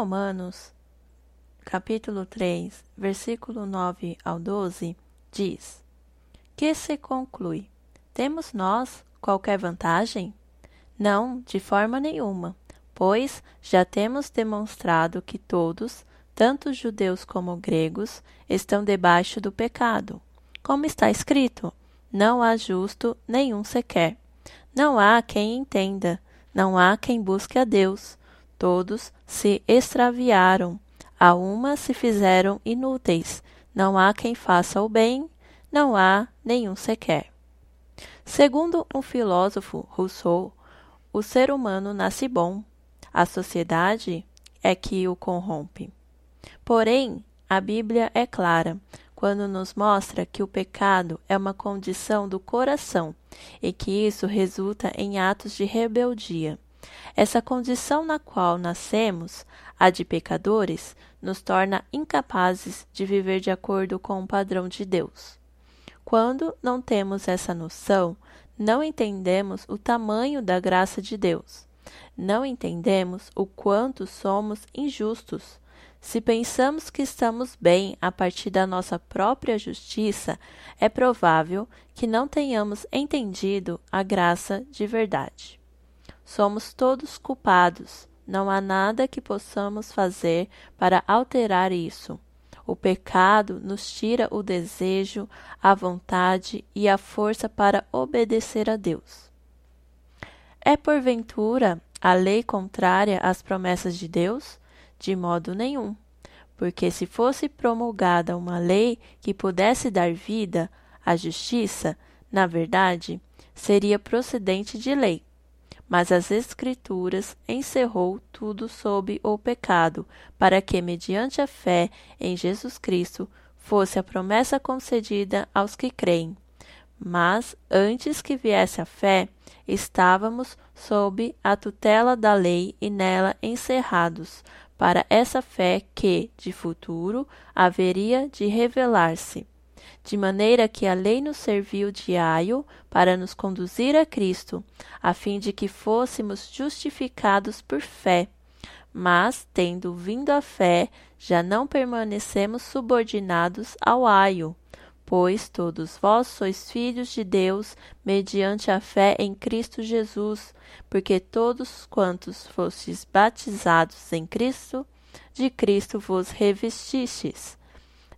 Romanos, capítulo 3, versículo 9 ao 12, diz: Que se conclui? Temos nós qualquer vantagem? Não, de forma nenhuma, pois já temos demonstrado que todos, tanto judeus como gregos, estão debaixo do pecado. Como está escrito: Não há justo nenhum sequer. Não há quem entenda, não há quem busque a Deus. Todos se extraviaram, a uma se fizeram inúteis. Não há quem faça o bem, não há nenhum sequer. Segundo um filósofo, Rousseau, o ser humano nasce bom, a sociedade é que o corrompe. Porém, a Bíblia é clara quando nos mostra que o pecado é uma condição do coração e que isso resulta em atos de rebeldia. Essa condição na qual nascemos, a de pecadores, nos torna incapazes de viver de acordo com o padrão de Deus. Quando não temos essa noção, não entendemos o tamanho da graça de Deus. Não entendemos o quanto somos injustos. Se pensamos que estamos bem a partir da nossa própria justiça, é provável que não tenhamos entendido a graça de verdade. Somos todos culpados. Não há nada que possamos fazer para alterar isso. O pecado nos tira o desejo, a vontade e a força para obedecer a Deus. É porventura a lei contrária às promessas de Deus? De modo nenhum. Porque se fosse promulgada uma lei que pudesse dar vida à justiça, na verdade, seria procedente de lei mas as Escrituras encerrou tudo sob o pecado, para que, mediante a fé em Jesus Cristo, fosse a promessa concedida aos que creem. Mas, antes que viesse a fé, estávamos sob a tutela da lei e nela encerrados, para essa fé que, de futuro, haveria de revelar-se de maneira que a lei nos serviu de aio para nos conduzir a Cristo, a fim de que fôssemos justificados por fé. Mas, tendo vindo a fé, já não permanecemos subordinados ao aio, pois todos vós sois filhos de Deus mediante a fé em Cristo Jesus, porque todos quantos fostes batizados em Cristo, de Cristo vos revestistes.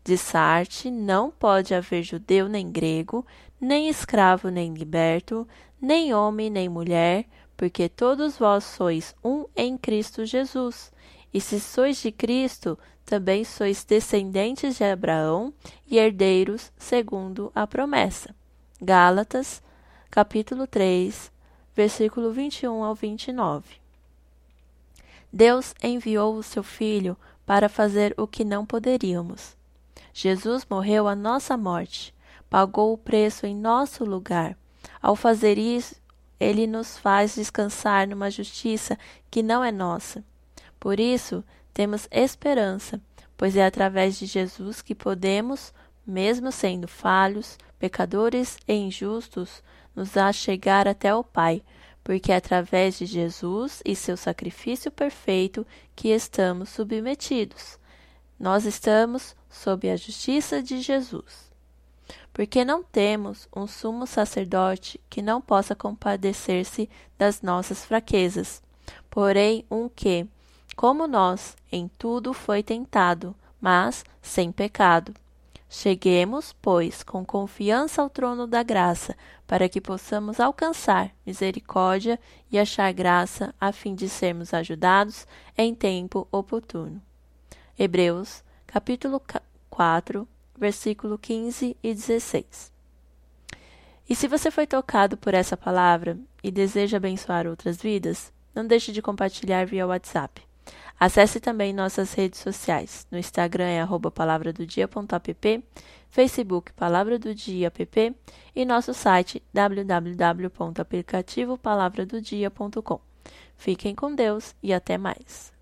De Sarte não pode haver judeu nem grego, nem escravo nem liberto, nem homem nem mulher, porque todos vós sois um em Cristo Jesus. E se sois de Cristo, também sois descendentes de Abraão e herdeiros segundo a promessa. Gálatas, capítulo 3, versículo 21 ao 29. Deus enviou o seu Filho para fazer o que não poderíamos. Jesus morreu a nossa morte, pagou o preço em nosso lugar. Ao fazer isso, ele nos faz descansar numa justiça que não é nossa. Por isso, temos esperança, pois é através de Jesus que podemos, mesmo sendo falhos, pecadores e injustos, nos achegar até o Pai, porque é através de Jesus e seu sacrifício perfeito que estamos submetidos. Nós estamos sob a justiça de Jesus. Porque não temos um sumo sacerdote que não possa compadecer-se das nossas fraquezas, porém um que, como nós, em tudo foi tentado, mas sem pecado. Cheguemos, pois, com confiança ao trono da graça, para que possamos alcançar misericórdia e achar graça, a fim de sermos ajudados em tempo oportuno. Hebreus, capítulo 4, versículo 15 e 16. E se você foi tocado por essa palavra e deseja abençoar outras vidas, não deixe de compartilhar via WhatsApp. Acesse também nossas redes sociais. No Instagram é palavradodia.app, Facebook Palavra do Dia app e nosso site www.aplicativopalavradodia.com. Fiquem com Deus e até mais.